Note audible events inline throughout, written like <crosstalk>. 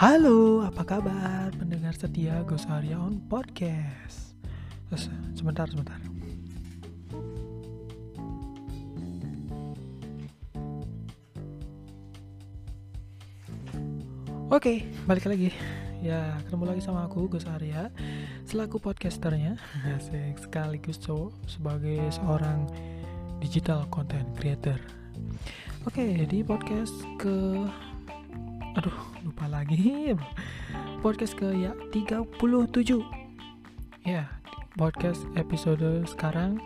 Halo, apa kabar pendengar setia Gosaria on Podcast? Sebentar, sebentar. Oke, balik lagi. Ya, ketemu lagi sama aku Gus Arya selaku podcasternya. <laughs> Asik sekaligus cowok sebagai seorang digital content creator. Oke, di podcast ke aduh, lupa lagi. <laughs> Podcast ke ya 37. Ya, podcast episode sekarang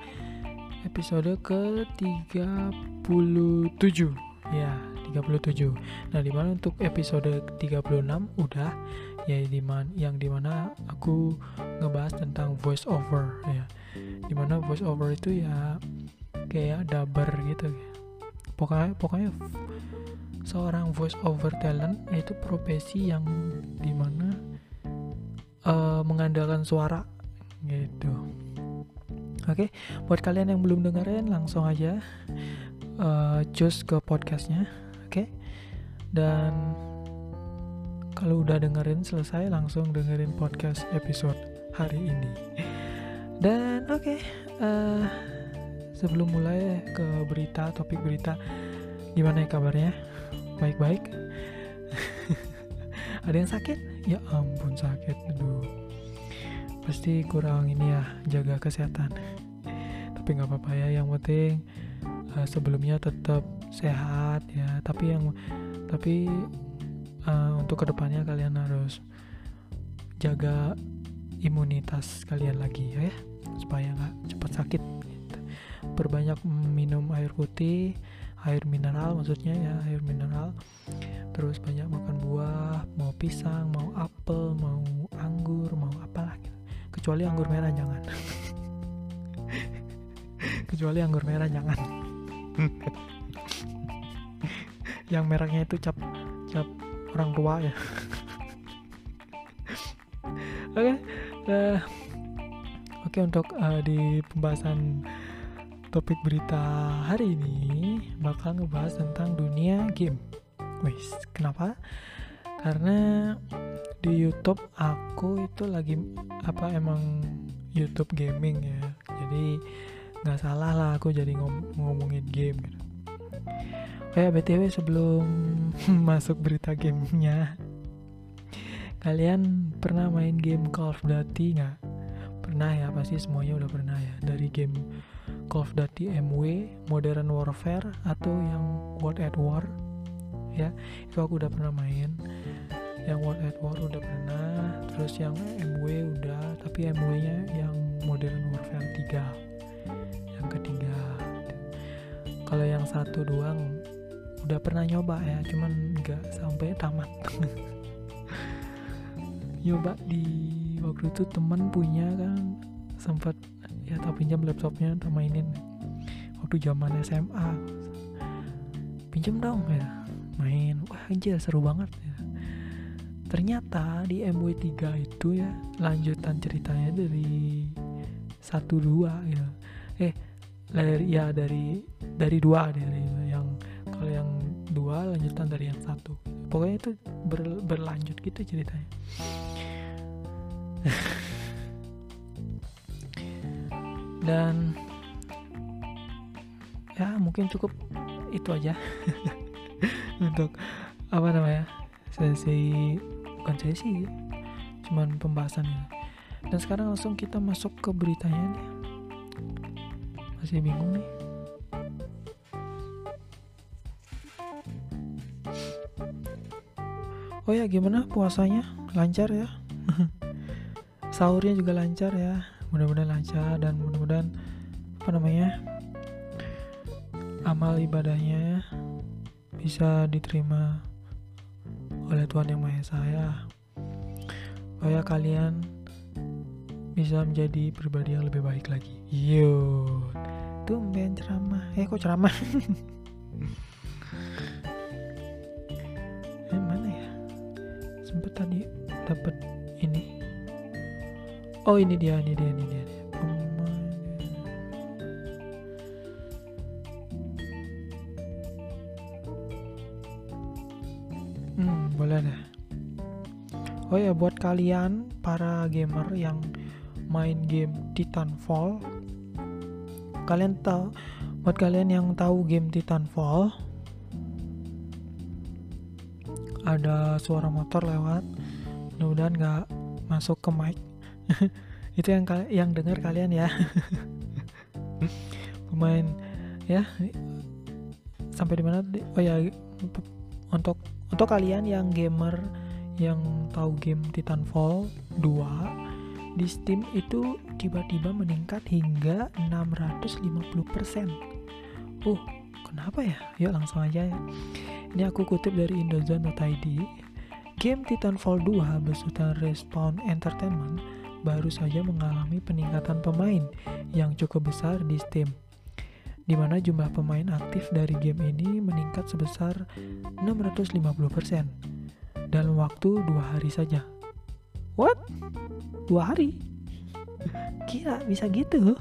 episode ke 37. Ya, 37. Nah, di mana untuk episode 36 udah ya di mana yang di mana aku ngebahas tentang voice over ya. Di mana voice over itu ya kayak dubber gitu ya. Pokoknya pokoknya seorang voice over talent yaitu profesi yang di mana uh, mengandalkan suara gitu. Oke, buat kalian yang belum dengerin langsung aja uh, choose ke podcastnya, oke? Dan kalau udah dengerin selesai langsung dengerin podcast episode hari ini. Dan oke, okay, uh, sebelum mulai ke berita topik berita, gimana ya kabarnya? Baik-baik? <laughs> Ada yang sakit? Ya ampun sakit, aduh. Pasti kurang ini ya jaga kesehatan. Tapi nggak apa-apa ya, yang penting uh, sebelumnya tetap sehat ya. Tapi yang tapi uh, untuk ke depannya kalian harus jaga imunitas kalian lagi ya supaya nggak cepat sakit gitu. perbanyak minum air putih air mineral maksudnya ya air mineral. Terus banyak makan buah mau pisang mau apel mau anggur mau apalah gitu. Kecuali anggur merah jangan. <laughs> Kecuali anggur merah jangan. <laughs> Yang merahnya itu cap cap orang tua ya. <laughs> Oke okay. uh, oke okay, untuk uh, di pembahasan topik berita hari ini bakal ngebahas tentang dunia game. Wis kenapa? Karena di YouTube aku itu lagi apa emang YouTube gaming ya. Jadi nggak salah lah aku jadi ngom ngomongin game gitu. Kayak BTW sebelum <laughs> masuk berita gamenya. Kalian pernah main game Call of Duty nggak? Pernah ya, pasti semuanya udah pernah ya. Dari game Call of Duty MW, Modern Warfare, atau yang World at War. Ya, itu aku udah pernah main. Yang World at War udah pernah Terus yang MW udah, tapi MW nya yang Modern Warfare 3 Yang ketiga. Kalau yang satu doang udah pernah nyoba ya cuman nggak sampai tamat. <laughs> Nyoba di waktu itu teman punya kan sempat ya tak pinjam laptopnya untuk mainin. Waktu zaman SMA pinjam dong ya. Main. Wah anjir seru banget ya. Ternyata di MW3 itu ya lanjutan ceritanya dari satu dua ya. Eh dari ya dari dari dua dari yang kalau yang dua lanjutan dari yang satu. Pokoknya itu ber, berlanjut gitu ceritanya <laughs> dan ya mungkin cukup itu aja. <laughs> Untuk apa namanya sesi bukan sesi cuman pembahasannya dan sekarang langsung kita masuk ke beritanya nih. Masih bingung nih. Oh ya gimana puasanya? Lancar ya? <laughs> Sahurnya juga lancar ya. Mudah-mudahan lancar dan mudah-mudahan apa namanya amal ibadahnya bisa diterima oleh Tuhan yang Maha Esa ya. Supaya kalian bisa menjadi pribadi yang lebih baik lagi. Yo tumben ceramah. Eh kok ceramah? <laughs> Sempet tadi dapat ini. Oh ini dia ini dia ini dia, oh ya buat kalian para gamer yang main game Titanfall kalian tahu buat kalian yang tahu game Titanfall ada suara motor lewat mudah-mudahan nggak masuk ke mic. <laughs> Itu yang yang dengar kalian ya. <laughs> Pemain ya. Sampai di mana oh ya untuk untuk kalian yang gamer yang tahu game Titanfall 2 di Steam itu tiba-tiba meningkat hingga 650%. Oh, kenapa ya? Yuk langsung aja ya. Ini aku kutip dari indozone.id. Game Titanfall 2 besutan Respawn Entertainment baru saja mengalami peningkatan pemain yang cukup besar di Steam di mana jumlah pemain aktif dari game ini meningkat sebesar 650% dalam waktu dua hari saja. What? Dua hari? Kira bisa gitu?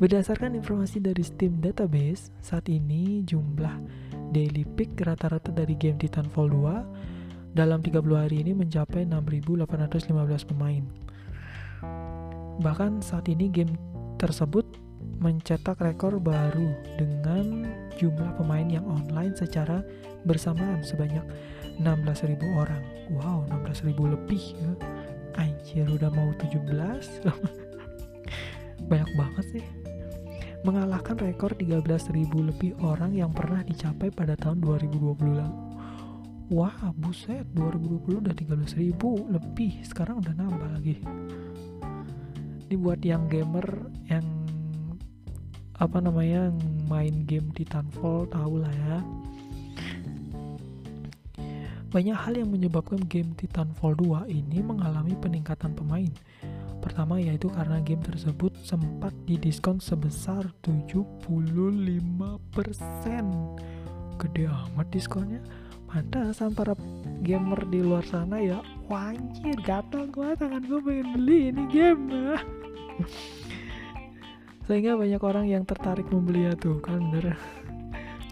Berdasarkan informasi dari Steam Database, saat ini jumlah daily peak rata-rata dari game Titanfall 2 dalam 30 hari ini mencapai 6.815 pemain. Bahkan saat ini game tersebut mencetak rekor baru dengan jumlah pemain yang online secara bersamaan sebanyak 16.000 orang. Wow, 16.000 lebih ya. Anjir udah mau 17. <laughs> Banyak banget sih. Mengalahkan rekor 13.000 lebih orang yang pernah dicapai pada tahun 2020 lalu. Wah, buset, 2020 udah 13.000 lebih. Sekarang udah nambah lagi. Ini buat yang gamer yang apa namanya main game Titanfall tahu lah ya banyak hal yang menyebabkan game Titanfall 2 ini mengalami peningkatan pemain. Pertama yaitu karena game tersebut sempat didiskon sebesar 75%. Gede amat diskonnya. Pantasan para gamer di luar sana ya, wajir gatal gua tangan gue pengen beli ini game. <laughs> sehingga banyak orang yang tertarik membeli ya tuh kan bener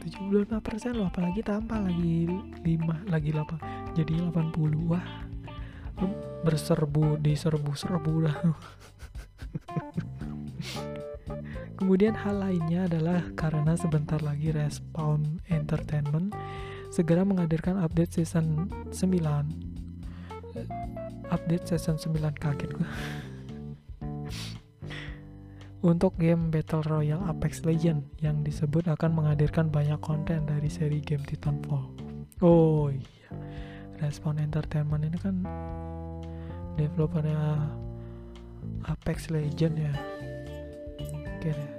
75% loh apalagi tanpa lagi 5 lagi 8 jadi 80 wah berserbu diserbu-serbu dah. <laughs> Kemudian hal lainnya adalah karena sebentar lagi Respawn Entertainment segera menghadirkan update season 9 update season 9 kaget gue untuk game Battle Royale Apex Legends yang disebut akan menghadirkan banyak konten dari seri game Titanfall. Oh iya, Respawn Entertainment ini kan developernya Apex Legends ya. Oke deh.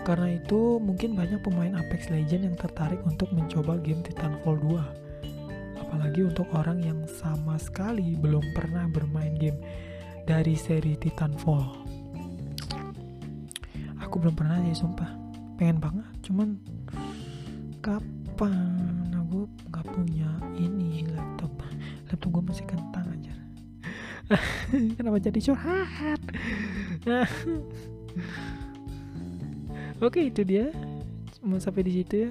Karena itu mungkin banyak pemain Apex Legends yang tertarik untuk mencoba game Titanfall 2. Apalagi untuk orang yang sama sekali belum pernah bermain game dari seri Titanfall. Aku belum pernah sih sumpah. Pengen banget, cuman kapan aku nggak punya ini laptop. Laptop gue masih kentang aja. <laughs> Kenapa jadi curhat? <laughs> Oke itu dia mau sampai di situ ya.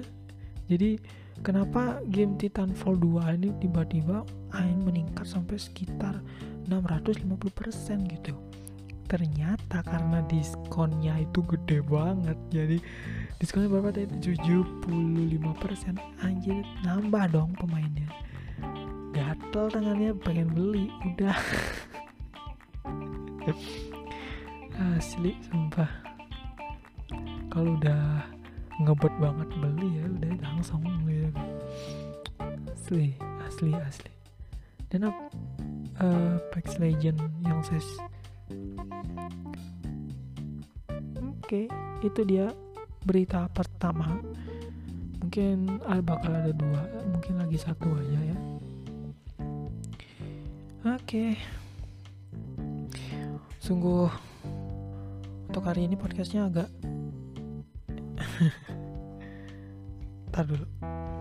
Jadi kenapa game Titanfall 2 ini tiba-tiba ain meningkat sampai sekitar 650% gitu. Ternyata karena diskonnya itu gede banget jadi diskonnya berapa tadi? 75% anjir nambah dong pemainnya. Gatel tangannya pengen beli udah. <laughs> Asli sumpah. Kalau udah ngebet banget beli ya udah langsung gitu. Asli asli asli. Dan apa uh, Apex Legend yang ses oke okay, itu dia berita pertama. Mungkin ada bakal ada dua mungkin lagi satu aja ya. Oke. Okay. sungguh untuk hari ini podcastnya agak <laughs> tar dulu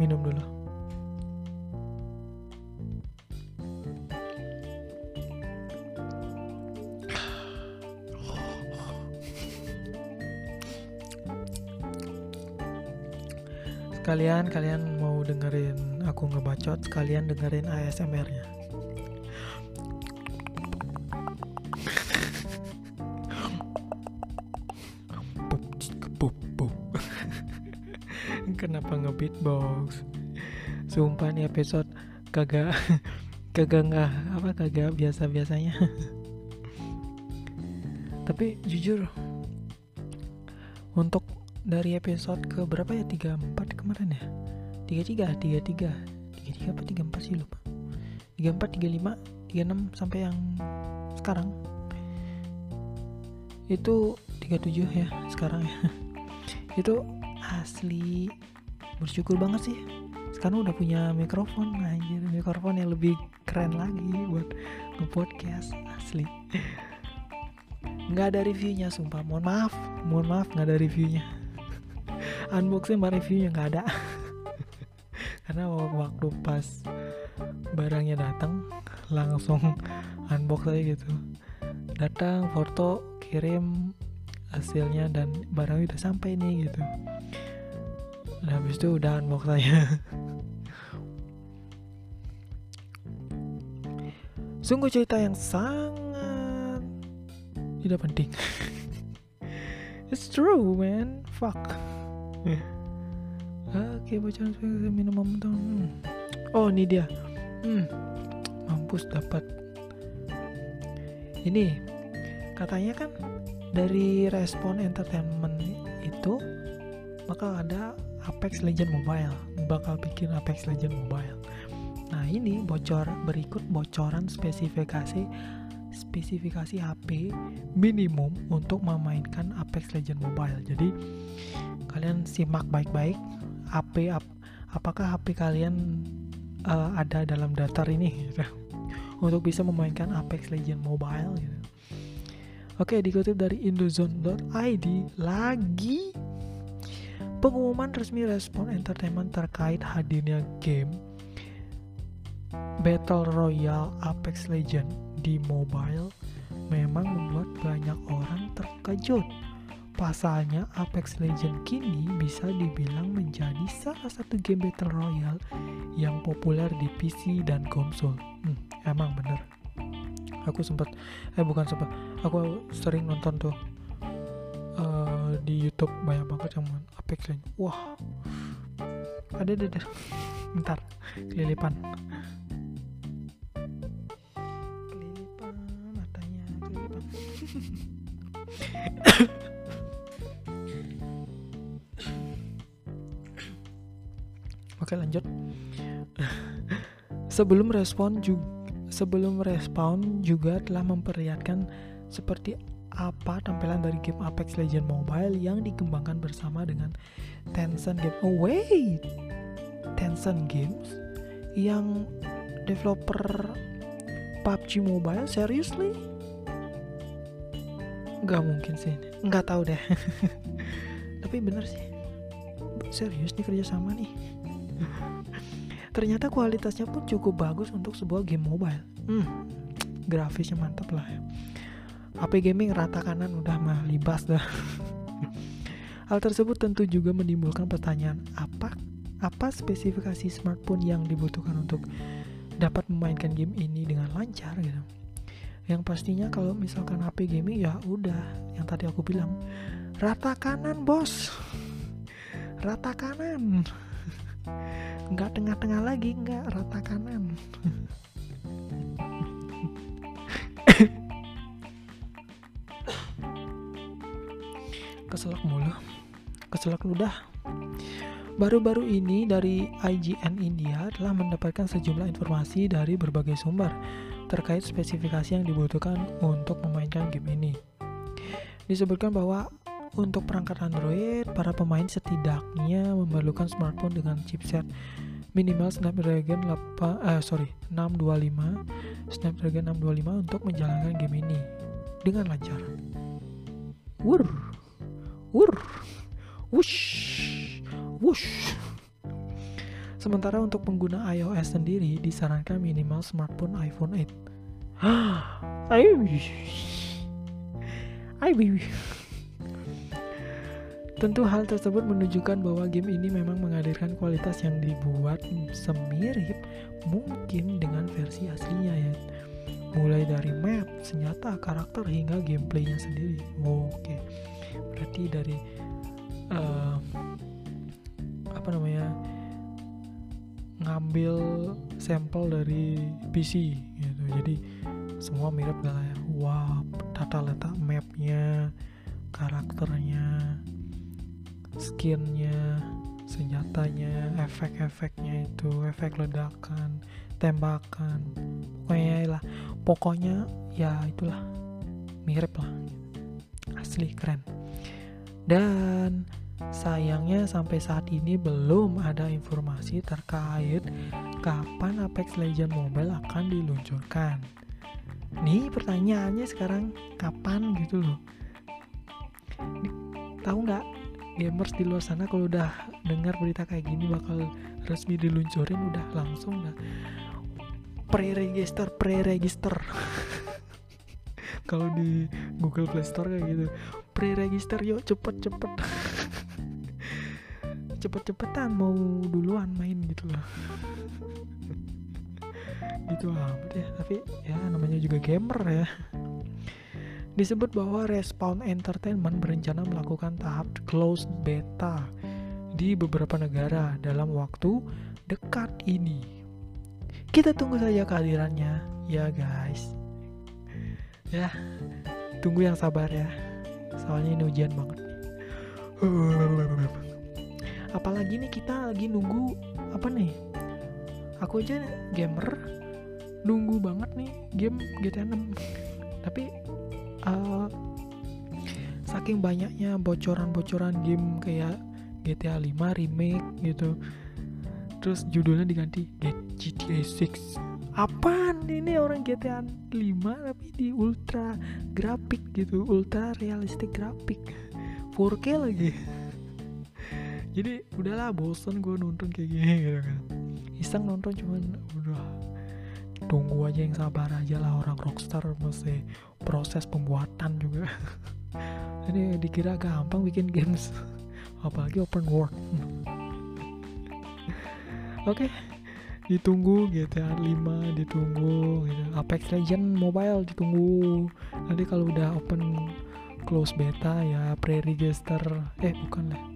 minum dulu kalian kalian mau dengerin aku ngebacot sekalian dengerin ASMR-nya. Kenapa ngebeatbox? Sumpah nih episode kagak kagak nggak apa kagak biasa biasanya. Tapi jujur untuk dari episode ke berapa ya? 34 kemarin ya? 33 33 33 apa 34 sih? Lupa. 34 35 36 sampai yang sekarang. Itu 37 ya sekarang ya. <laughs> Itu asli bersyukur banget sih. Sekarang udah punya mikrofon anjir. Mikrofon yang lebih keren lagi buat nge-podcast asli. Nggak ada reviewnya sumpah. Mohon maaf. Mohon maaf nggak ada reviewnya unboxing sama reviewnya nggak ada. <laughs> Karena waktu pas barangnya datang langsung <laughs> unbox aja gitu. Datang foto kirim hasilnya dan barangnya udah sampai nih gitu. Nah habis itu udah unbox aja. <laughs> Sungguh cerita yang sangat tidak penting. It's true man. Fuck Oke, bocoran minum mentah. Hmm. Oh, ini dia. Hmm. Mampus dapat. Ini katanya kan dari respon entertainment itu bakal ada Apex Legend Mobile, bakal bikin Apex Legend Mobile. Nah, ini bocor berikut bocoran spesifikasi spesifikasi HP minimum untuk memainkan Apex Legend Mobile. Jadi kalian simak baik-baik HP ap, apakah HP kalian uh, ada dalam daftar ini <laughs> untuk bisa memainkan Apex Legend Mobile gitu. Oke, dikutip dari indozone.id lagi pengumuman resmi Respon Entertainment terkait hadirnya game Battle Royale Apex Legend di mobile memang membuat banyak orang terkejut. Pasalnya Apex Legend kini bisa dibilang menjadi salah satu game Battle Royale yang populer di PC dan konsol. Hmm, emang bener. Aku sempat, eh bukan sempat, aku sering nonton tuh uh, di YouTube banyak banget yang main Apex Legend. Wah, ada ada, ada. <laughs> Bentar, kelilipan <coughs> Oke lanjut. sebelum respon juga sebelum respon juga telah memperlihatkan seperti apa tampilan dari game Apex Legend Mobile yang dikembangkan bersama dengan Tencent Game. Oh wait, Tencent Games yang developer PUBG Mobile seriously? Gak mungkin sih, nggak tahu deh. <laughs> Tapi bener sih, serius nih kerja sama nih. <laughs> Ternyata kualitasnya pun cukup bagus untuk sebuah game mobile. Hmm, grafisnya mantap lah ya. HP gaming rata kanan udah mah libas dah. <laughs> Hal tersebut tentu juga menimbulkan pertanyaan apa apa spesifikasi smartphone yang dibutuhkan untuk dapat memainkan game ini dengan lancar gitu. Yang pastinya kalau misalkan HP gaming ya udah yang tadi aku bilang. Rata kanan bos, rata kanan. Nggak tengah-tengah lagi nggak rata kanan. Keselak mulu. Keselak ludah. Baru-baru ini dari IGN India telah mendapatkan sejumlah informasi dari berbagai sumber terkait spesifikasi yang dibutuhkan untuk memainkan game ini. Disebutkan bahwa untuk perangkat Android, para pemain setidaknya memerlukan smartphone dengan chipset minimal Snapdragon 8 eh, sorry 625 Snapdragon 625 untuk menjalankan game ini dengan lancar. Wur, wur, wush Wush. Sementara untuk pengguna iOS sendiri disarankan minimal smartphone iPhone 8. Ayo. Ayo. Tentu hal tersebut menunjukkan bahwa game ini memang menghadirkan kualitas yang dibuat semirip mungkin dengan versi aslinya ya. Mulai dari map, senjata, karakter hingga gameplaynya sendiri. Oh, Oke, okay. berarti dari uh, apa namanya ngambil sampel dari PC gitu. Jadi semua mirip ya? Wah, tata letak mapnya, karakternya, skinnya senjatanya efek-efeknya itu efek ledakan tembakan pokoknya lah pokoknya ya itulah mirip lah asli keren dan sayangnya sampai saat ini belum ada informasi terkait kapan Apex Legends Mobile akan diluncurkan. Nih pertanyaannya sekarang kapan gitu loh? Tahu nggak gamers di luar sana kalau udah dengar berita kayak gini bakal resmi diluncurin udah langsung udah pre-register pre-register. <laughs> Kalau di Google Play Store kayak gitu. Pre-register yuk cepet cepet <laughs> cepet-cepetan mau duluan main gitu lah <laughs> gitu amat ya tapi ya namanya juga gamer ya Disebut bahwa Respawn Entertainment berencana melakukan tahap closed beta di beberapa negara dalam waktu dekat ini. Kita tunggu saja kehadirannya, ya guys. Ya, tunggu yang sabar ya. Soalnya ini ujian banget. <laughs> Apalagi nih kita lagi nunggu apa nih? Aku aja gamer nunggu banget nih game GTA 6. <laughs> Tapi uh, saking banyaknya bocoran-bocoran game kayak GTA 5 remake gitu terus judulnya diganti GTA 6 apaan ini orang GTA 5 tapi di ultra grafik gitu ultra realistik grafik 4K lagi jadi udahlah bosen gue nonton kayak gini gitu kan. Iseng nonton cuman udah tunggu aja yang sabar aja lah orang rockstar masih proses pembuatan juga. <laughs> Ini dikira gampang bikin games <laughs> apalagi open world. <laughs> Oke okay. ditunggu GTA 5 ditunggu gitu. Apex Legend Mobile ditunggu. Nanti kalau udah open close beta ya pre-register. Eh bukan lah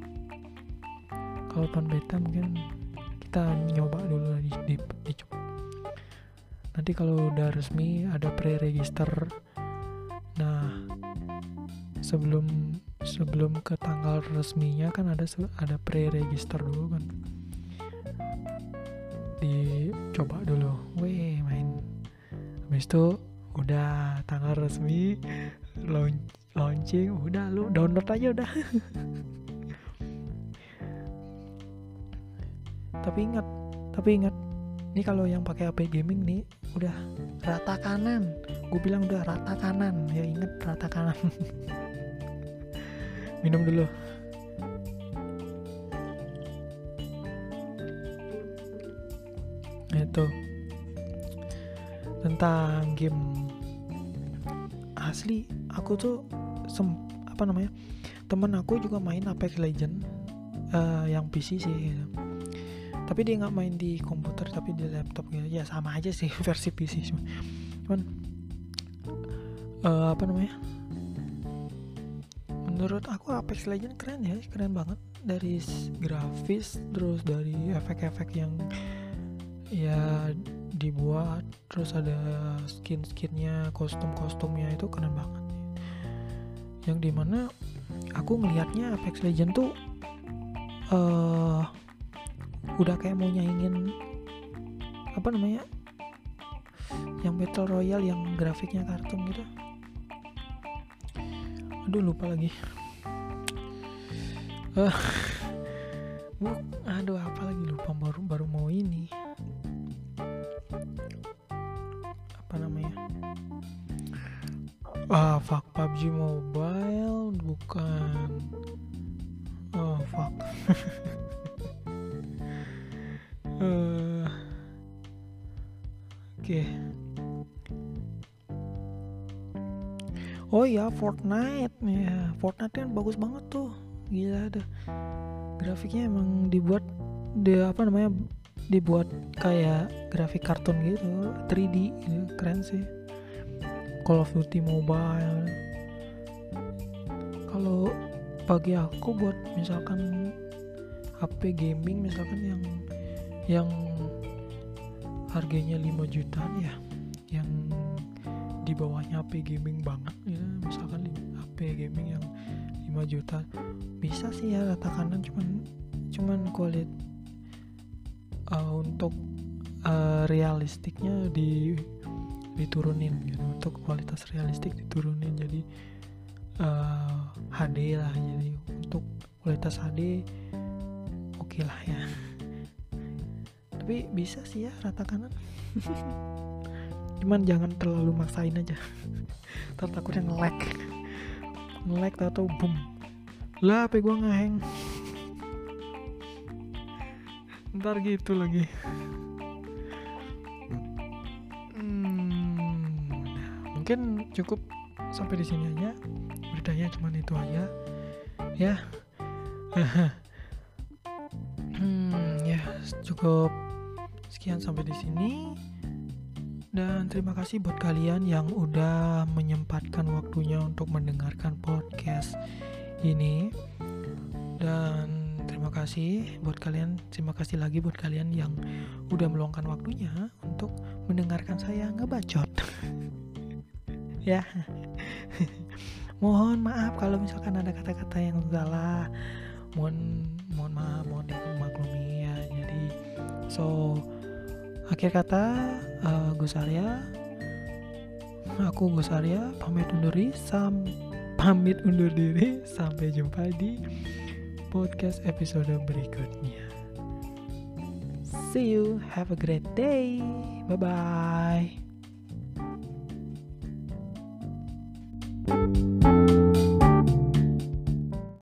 kalau open beta mungkin kita nyoba dulu di, di, di nanti kalau udah resmi ada pre-register Nah, sebelum sebelum ke tanggal resminya kan ada ada pre-register dulu kan. Dicoba dulu. Weh, main. Habis itu udah tanggal resmi launching, udah lu download aja udah. <laughs> tapi ingat, tapi ingat ini kalau yang pakai HP gaming nih udah rata kanan. Gue bilang udah rata kanan. Ya inget rata kanan. <laughs> Minum dulu. Itu. Tentang game. Asli aku tuh sem apa namanya temen aku juga main Apex Legend uh, yang PC sih gitu tapi dia nggak main di komputer tapi di laptop gitu. Ya sama aja sih <laughs> versi PC cuma cuman uh, apa namanya? Menurut aku Apex Legends keren ya keren banget. Dari grafis terus dari efek-efek yang ya dibuat terus ada skin-skinnya kostum-kostumnya itu keren banget. Yang di mana aku ngelihatnya Apex Legends tuh uh, udah kayak mau nyaingin apa namanya yang battle royale yang grafiknya kartun gitu. Aduh lupa lagi. Uh, aduh apa lagi lupa baru baru mau ini. Apa namanya? Ah fuck PUBG Mobile bukan. Oh fuck <laughs> uh, oke. Okay. oh ya Fortnite ya. Fortnite kan bagus banget tuh. Gila ada. Grafiknya emang dibuat dia apa namanya dibuat kayak grafik kartun gitu. 3D gitu. keren sih. Call of Duty Mobile. Kalau bagi aku buat misalkan HP gaming misalkan yang yang harganya 5 jutaan ya yang di bawahnya HP gaming banget ya. Misalkan HP gaming yang 5 juta. Bisa sih ya rata kanan cuman cuman kualit uh, untuk uh, realistiknya di diturunin gitu. Untuk kualitas realistik diturunin. Jadi uh, HD lah. Jadi untuk kualitas HD oke okay lah ya tapi bisa sih ya rata kanan. <laughs> Cuman jangan terlalu maksain aja. <laughs> Ntar takutnya nge-lag. Nge-lag atau boom. Lah apa gue ngeheng. <laughs> Ntar gitu lagi. Hmm, mungkin cukup sampai di sini aja. Beritanya cuman itu aja. Ya. Hmm, ya cukup sekian sampai di sini dan terima kasih buat kalian yang udah menyempatkan waktunya untuk mendengarkan podcast ini. Dan terima kasih buat kalian, terima kasih lagi buat kalian yang udah meluangkan waktunya untuk mendengarkan saya ngebacot. <laughs> ya. <laughs> mohon maaf kalau misalkan ada kata-kata yang salah. Mohon mohon maaf, mohon dimaklumi ya. Jadi so akhir kata uh, Gus Arya aku Gus Arya pamit undur diri sam pamit undur diri. Sampai jumpa di podcast episode berikutnya. See you. Have a great day. Bye bye